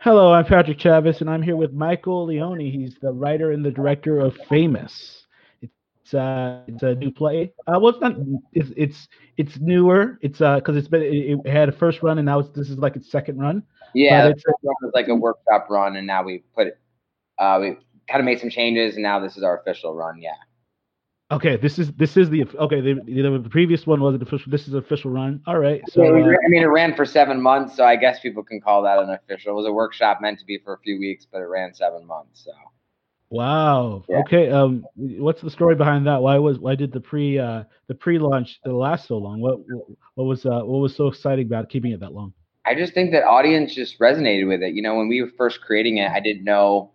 Hello, I'm Patrick Chavis, and I'm here with Michael Leoni. He's the writer and the director of Famous. It's uh, it's a new play. Uh, well, it's not. It's it's it's newer. It's uh, because it's been it, it, had a first run, and now it's this is like its second run. Yeah, it's was like a workshop run, and now we put it. Uh, we kind of made some changes, and now this is our official run. Yeah. Okay, this is this is the okay. The, the previous one wasn't official. This is an official run. All right. So yeah, uh, I mean, it ran for seven months, so I guess people can call that an official. It was a workshop meant to be for a few weeks, but it ran seven months. So. Wow. Yeah. Okay. Um, what's the story behind that? Why was why did the pre uh the pre launch last so long? What what was uh what was so exciting about keeping it that long? I just think that audience just resonated with it. You know, when we were first creating it, I didn't know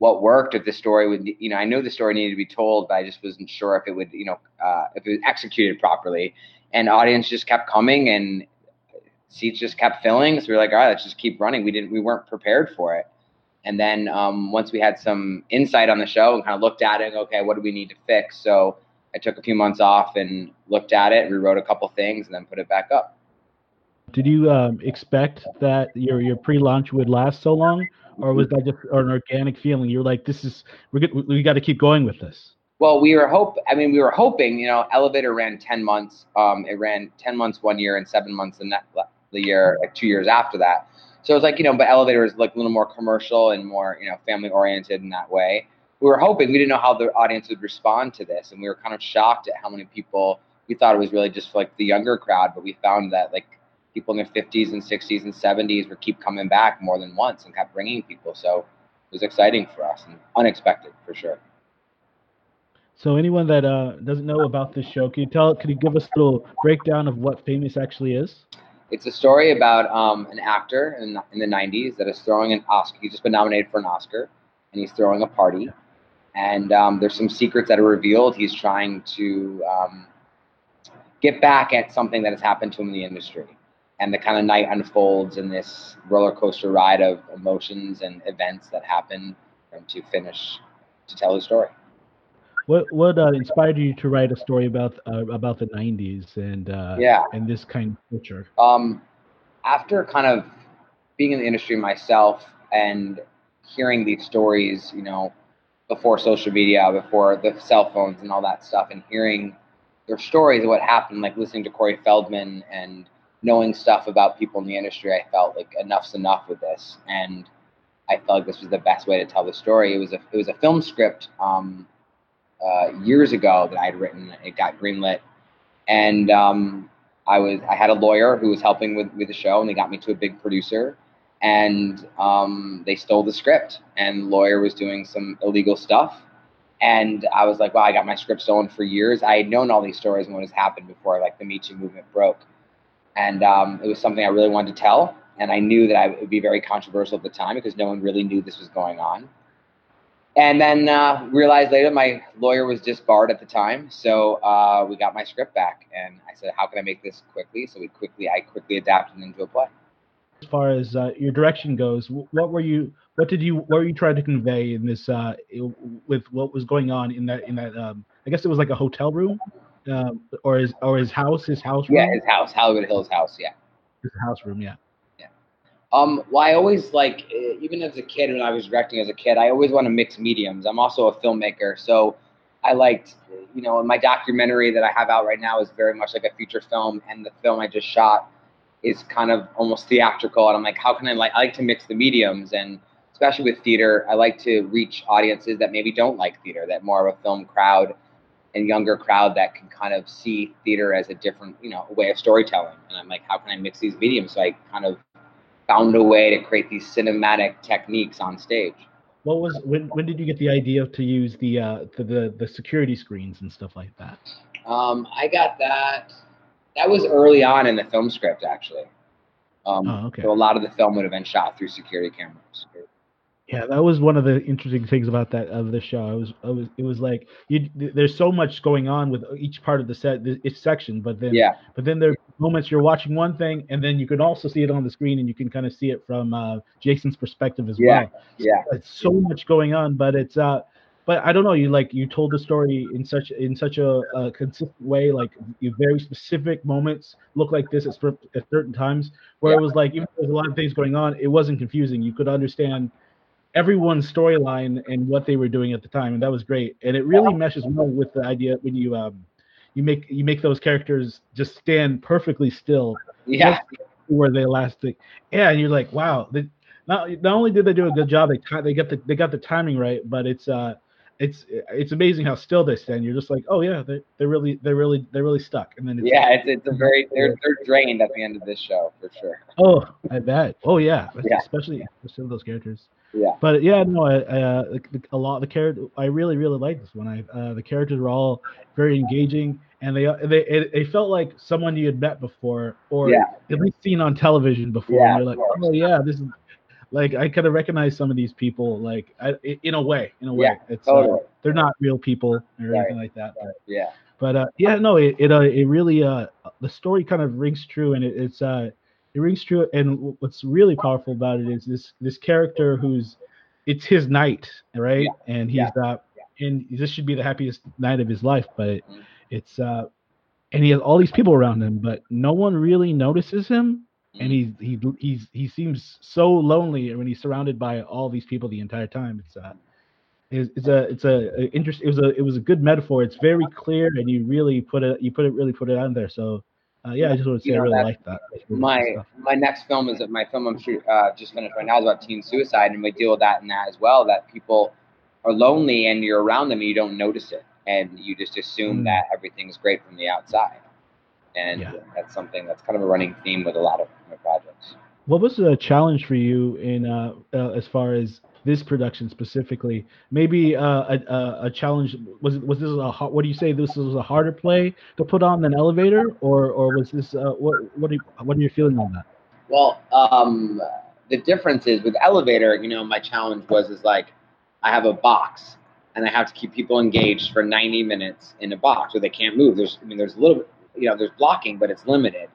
what worked if the story would you know i knew the story needed to be told but i just wasn't sure if it would you know uh, if it was executed properly. And audience just kept coming and seats just kept filling. So we were like all right let's just keep running. We didn't we weren't prepared for it. And then um, once we had some insight on the show and kind of looked at it okay what do we need to fix? So i took a few months off and looked at it rewrote a couple things and then put it back up. Did you um, expect that your your pre-launch would last so long or was that just an organic feeling? You're like, this is we're good, we got to keep going with this. Well, we were hope. I mean, we were hoping. You know, Elevator ran ten months. Um, it ran ten months one year and seven months the net, the year like two years after that. So it was like you know, but Elevator is like a little more commercial and more you know family oriented in that way. We were hoping we didn't know how the audience would respond to this, and we were kind of shocked at how many people we thought it was really just for like the younger crowd, but we found that like people in their 50s and 60s and 70s would keep coming back more than once and kept bringing people. So it was exciting for us and unexpected for sure. So anyone that uh, doesn't know about this show, can you tell? Can you give us a little breakdown of what Famous actually is? It's a story about um, an actor in, in the 90s that is throwing an Oscar. He's just been nominated for an Oscar, and he's throwing a party. And um, there's some secrets that are revealed. He's trying to um, get back at something that has happened to him in the industry and the kind of night unfolds in this roller coaster ride of emotions and events that happen and to finish to tell the story. What what uh, inspired you to write a story about uh, about the '90s and uh, yeah and this kind of culture? Um, after kind of being in the industry myself and hearing these stories, you know, before social media, before the cell phones and all that stuff, and hearing their stories of what happened, like listening to Corey Feldman and knowing stuff about people in the industry, I felt like enough's enough with this, and I felt like this was the best way to tell the story. It was a it was a film script um, uh, years ago that I had written. It got greenlit, and um, I was I had a lawyer who was helping with with the show, and they got me to a big producer, and um, they stole the script, and the lawyer was doing some illegal stuff. And I was like, wow, I got my script stolen for years. I had known all these stories and what has happened before, like the Me Too movement broke and um, it was something I really wanted to tell. And I knew that I would be very controversial at the time because no one really knew this was going on. And then uh, realized later my lawyer was disbarred at the time, so uh, we got my script back, and I said, "How can I make this quickly?" So we quickly, I quickly adapted into a play. As far as uh, your direction goes, what were you, what did you, what were you trying to convey in this, uh, with what was going on in that, in that, um, I guess it was like a hotel room uh, or his or his house, his house room. Yeah, his house, Hollywood Hills house. Yeah, his house room. Yeah. Yeah. Um. Well, I always like, even as a kid, when I was directing as a kid, I always want to mix mediums. I'm also a filmmaker, so I liked, you know, my documentary that I have out right now is very much like a feature film, and the film I just shot is kind of almost theatrical. And I'm like, how can I like? I like to mix the mediums, and especially with theater, I like to reach audiences that maybe don't like theater, that more of a film crowd and younger crowd that can kind of see theater as a different, you know, way of storytelling. And I'm like, how can I mix these mediums? So I kind of found a way to create these cinematic techniques on stage. What was when? When did you get the idea to use the uh, the, the, the security screens and stuff like that? Um, I got that. That was early on in the film script, actually. Um, oh, okay. So a lot of the film would have been shot through security cameras. Yeah, that was one of the interesting things about that of the show. It was, it was, it was like you. There's so much going on with each part of the set, each section, but then, yeah. But then there are moments you're watching one thing, and then you can also see it on the screen, and you can kind of see it from uh, Jason's perspective as yeah. well. Yeah, it's so much going on, but it's uh, but I don't know. You like you told the story in such in such a, a consistent way. Like you very specific moments look like this at, at certain times. Where yeah. it was like even there's a lot of things going on, it wasn't confusing. You could understand everyone's storyline and what they were doing at the time, and that was great. And it really meshes well with the idea when you um you make you make those characters just stand perfectly still. Yeah. Where they last, yeah, and you're like, wow. They, not, not only did they do a good job, they they got the they got the timing right, but it's uh it's it's amazing how still they stand. You're just like, oh yeah, they they really they really they're really stuck. And then it's yeah, it's, it's a very they're they're drained at the end of this show for sure. Oh, I bet. Oh yeah, yeah. especially some of those characters. Yeah. But yeah, no, I, uh, a lot of the character I really really like this one. I uh, the characters were all very engaging, and they they it, it felt like someone you had met before, or yeah. at least seen on television before. Yeah, and you're like, oh yeah, this is like I kind of recognize some of these people, like I, in a way, in a way, yeah, it's totally. uh, they're not real people or right. anything like that. But, yeah, but uh, yeah, no, it it, uh, it really uh the story kind of rings true, and it, it's uh it rings true, and what's really powerful about it is this this character who's it's his night, right? Yeah. And he's yeah. uh and this should be the happiest night of his life, but mm-hmm. it's uh and he has all these people around him, but no one really notices him and he's he he's he seems so lonely when he's surrounded by all these people the entire time. It's uh it's, it's a it's a, a interest. It was a it was a good metaphor. It's very clear, and you really put it you put it really put it on there. So uh, yeah, I just want to say you know, I really like that. My my next film is my film I'm shoot, uh, just finished right now is about teen suicide, and we deal with that in that as well. That people are lonely, and you're around them, and you don't notice it, and you just assume mm. that everything's great from the outside and yeah. that's something that's kind of a running theme with a lot of my projects. What was the challenge for you in uh, uh, as far as this production specifically? Maybe uh, a, a challenge was was this a what do you say this was a harder play to put on than Elevator, or or was this uh, what what are you, what are you feeling on that? Well, um, the difference is with Elevator, you know, my challenge was is like I have a box and I have to keep people engaged for 90 minutes in a box where they can't move. There's I mean there's a little you know, there's blocking, but it's limited.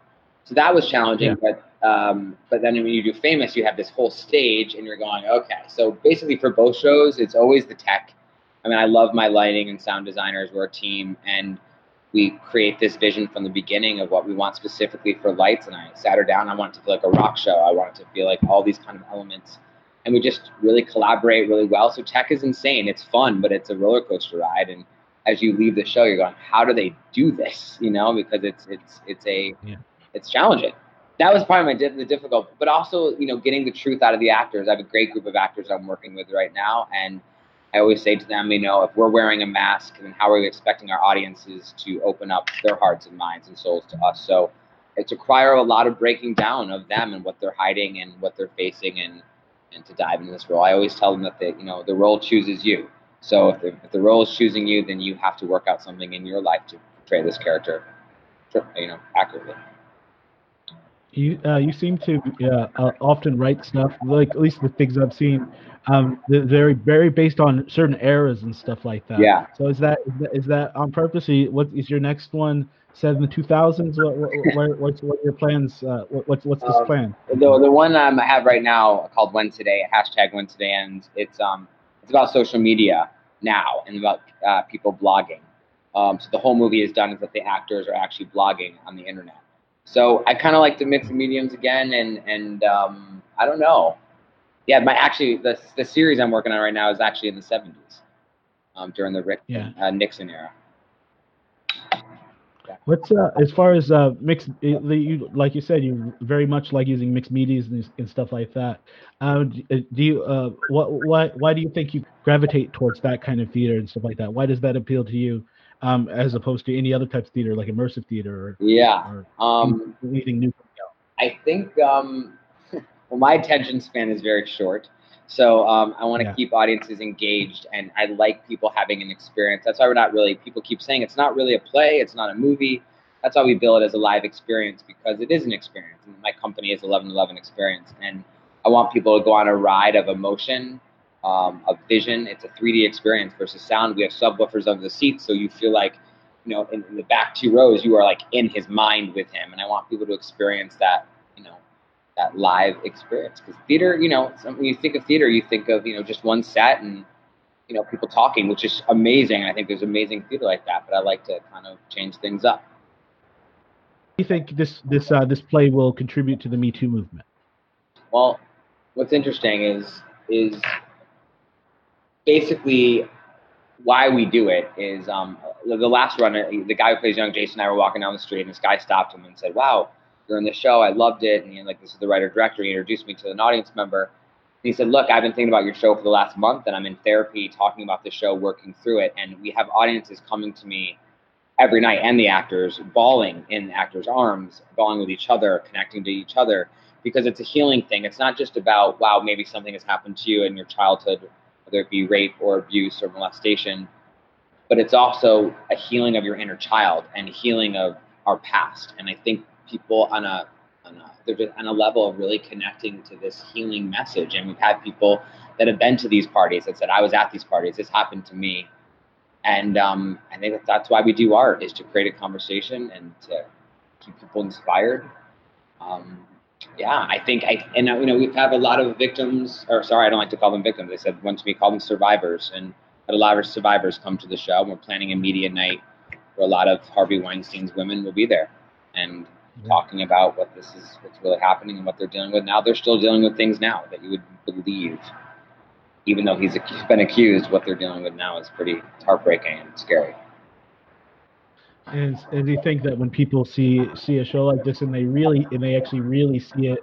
So that was challenging. Yeah. But um, but then when you do famous, you have this whole stage, and you're going, okay. So basically, for both shows, it's always the tech. I mean, I love my lighting and sound designers. We're a team, and we create this vision from the beginning of what we want specifically for lights. And I sat her down. I want it to feel like a rock show. I want it to feel like all these kind of elements. And we just really collaborate really well. So tech is insane. It's fun, but it's a roller coaster ride. And as you leave the show, you're going, how do they do this? You know, because it's it's it's a yeah. it's challenging. That was probably my the difficult, but also you know getting the truth out of the actors. I have a great group of actors I'm working with right now, and I always say to them, you know, if we're wearing a mask, then how are we expecting our audiences to open up their hearts and minds and souls to us? So it's require a lot of breaking down of them and what they're hiding and what they're facing and and to dive into this role. I always tell them that they, you know the role chooses you so if the, if the role is choosing you, then you have to work out something in your life to portray this character, you know, accurately. You uh, you seem to uh, often write stuff like at least the things I've seen, um, very very based on certain eras and stuff like that. Yeah. So is that is that, is that on purpose? What is your next one? Set in the 2000s. What, what, what's what your plans? Uh, what, what's what's this um, plan? The the one um, I have right now called When Today hashtag When Today ends. It's um it's about social media now and about uh, people blogging. Um, so the whole movie is done is that the actors are actually blogging on the internet. So I kind of like to mix mediums again, and and um, I don't know. Yeah, my actually the the series I'm working on right now is actually in the 70s, um, during the Rick yeah. uh, Nixon era. What's uh, as far as uh, mixed? Eh, you, like you said, you very much like using mixed medias and, and stuff like that. Uh, do you? Uh, what? Why? Why do you think you gravitate towards that kind of theater and stuff like that? Why does that appeal to you, um, as opposed to any other type of theater, like immersive theater? Or, yeah. Or um, anything new? I think. Um, well, my attention span is very short. So um, I want to yeah. keep audiences engaged, and I like people having an experience. That's why we're not really. People keep saying it's not really a play, it's not a movie. That's why we bill it as a live experience because it is an experience. And my company is 1111 Experience, and I want people to go on a ride of emotion, um, of vision. It's a 3D experience versus sound. We have subwoofers under the seats, so you feel like, you know, in, in the back two rows, you are like in his mind with him, and I want people to experience that that live experience. Because theater, you know, when you think of theater, you think of you know just one set and you know, people talking, which is amazing. I think there's amazing theater like that, but I like to kind of change things up. Do you think this this uh, this play will contribute to the Me Too movement? Well, what's interesting is is basically why we do it is um, the, the last run. The guy who plays young Jason and I were walking down the street, and this guy stopped him and said, "Wow, in the show. I loved it." And like, this is the writer director. He introduced me to an audience member he said, Look, I've been thinking about your show for the last month and I'm in therapy talking about the show, working through it. And we have audiences coming to me every night and the actors bawling in actors' arms, bawling with each other, connecting to each other because it's a healing thing. It's not just about, wow, maybe something has happened to you in your childhood, whether it be rape or abuse or molestation, but it's also a healing of your inner child and healing of our past. And I think people on a on a, they're just on a level of really connecting to this healing message. And we've had people that have been to these parties that said, I was at these parties, this happened to me. And um, I think that that's why we do art is to create a conversation and to keep people inspired. Um, yeah, I think I and you know we have a lot of victims, or sorry, I don't like to call them victims. They said once we call them survivors, and a lot of survivors come to the show. We're planning a media night where a lot of Harvey Weinstein's women will be there, and talking about what this is, what's really happening, and what they're dealing with now. They're still dealing with things now that you would believe, even though he's been accused. What they're dealing with now is pretty heartbreaking and scary. And, and do you think that when people see see a show like this and they really and they actually really see it,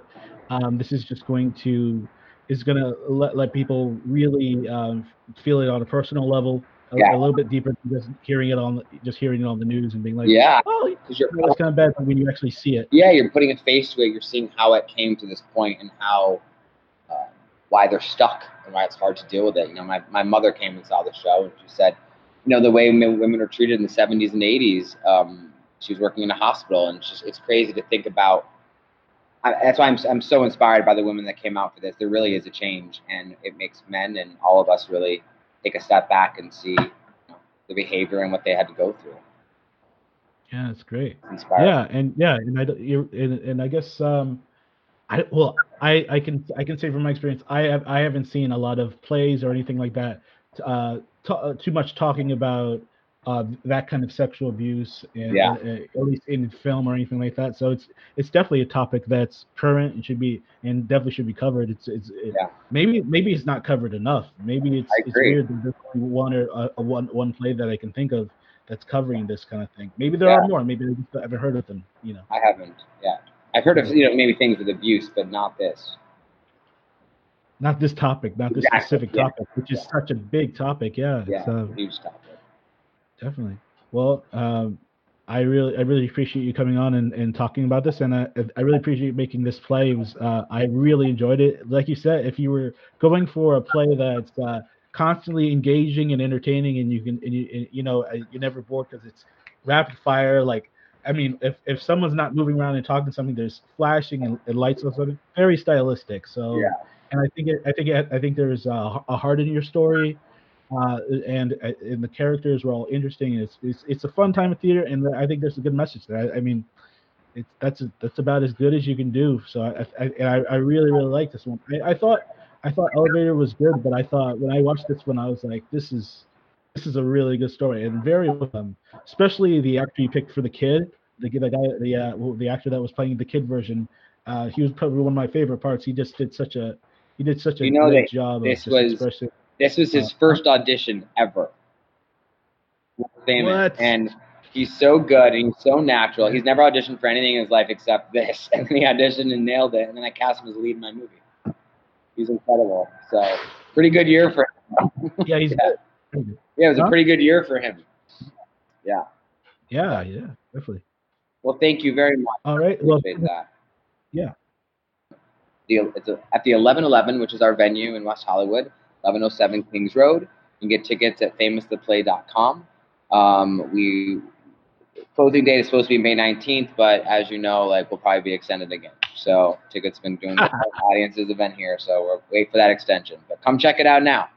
um, this is just going to is going to let, let people really um, feel it on a personal level a, yeah. a little bit deeper than just hearing it on just hearing it on the news and being like, yeah, oh, because you're it's kind of bad when you actually see it. Yeah, you're putting a face to it. You're seeing how it came to this point and how uh, why they're stuck and why it's hard to deal with it. You know, my my mother came and saw the show and she said, you know, the way women are treated in the 70s and 80s. Um, she was working in a hospital, and it's just it's crazy to think about. I, that's why I'm I'm so inspired by the women that came out for this. There really is a change, and it makes men and all of us really take a step back and see the behavior and what they had to go through. Yeah, it's great. Inspiring. Yeah, and yeah, and I and, and I guess um, I well, I I can I can say from my experience, I have I haven't seen a lot of plays or anything like that. Uh, t- uh, too much talking about uh, that kind of sexual abuse, and, yeah. uh, at least in film or anything like that. So it's it's definitely a topic that's current and should be and definitely should be covered. It's it's it, yeah. maybe maybe it's not covered enough. Maybe it's it's weird that there's one or uh, one one play that I can think of that's covering this kind of thing. Maybe there yeah. are more. Maybe I haven't heard of them. You know, I haven't. Yeah, I've heard of you know maybe things with abuse, but not this. Not this topic, not this exactly. specific topic, which is such a big topic. Yeah, yeah, it's, uh, huge topic definitely. Well, um, I really, I really appreciate you coming on and, and talking about this, and I, I really appreciate making this play. It was, uh, I really enjoyed it. Like you said, if you were going for a play that's uh, constantly engaging and entertaining, and you can, and you, and, you know, uh, you're never bored because it's rapid fire. Like, I mean, if, if someone's not moving around and talking something, there's flashing and, and lights or something. Very stylistic. So, yeah. and I think, it, I think, it, I think there's a, a heart in your story uh, and uh, and the characters were all interesting. It's, it's it's a fun time of theater, and I think there's a good message there. I, I mean, it's that's a, that's about as good as you can do. So I, I and I, I really really like this one. I, I thought I thought Elevator was good, but I thought when I watched this one, I was like, this is this is a really good story and very um, especially the actor you picked for the kid, the the guy the uh, the actor that was playing the kid version. Uh, he was probably one of my favorite parts. He just did such a he did such a you know great job. This was expressing. This was his uh, first audition ever. What? And he's so good and he's so natural. He's never auditioned for anything in his life except this. And then he auditioned and nailed it. And then I cast him as lead in my movie. He's incredible. So pretty good year for him. Yeah, he's yeah. good. Yeah, it was a pretty good year for him. Yeah. Yeah, yeah, definitely. Well, thank you very much. All right. Well, that. Yeah. The, it's a, at the 1111, which is our venue in West Hollywood. 1107 Kings Road. You can get tickets at famoustheplay.com. Um, we closing date is supposed to be May 19th, but as you know, like we'll probably be extended again. So tickets been doing the audiences event here, so we're wait for that extension. But come check it out now.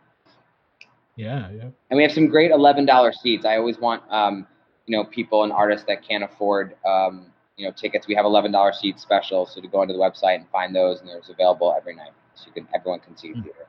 Yeah, yeah. And we have some great $11 seats. I always want um, you know people and artists that can't afford um, you know tickets. We have $11 seats special, so to go onto the website and find those, and there's available every night, so you can everyone can see mm-hmm. theater.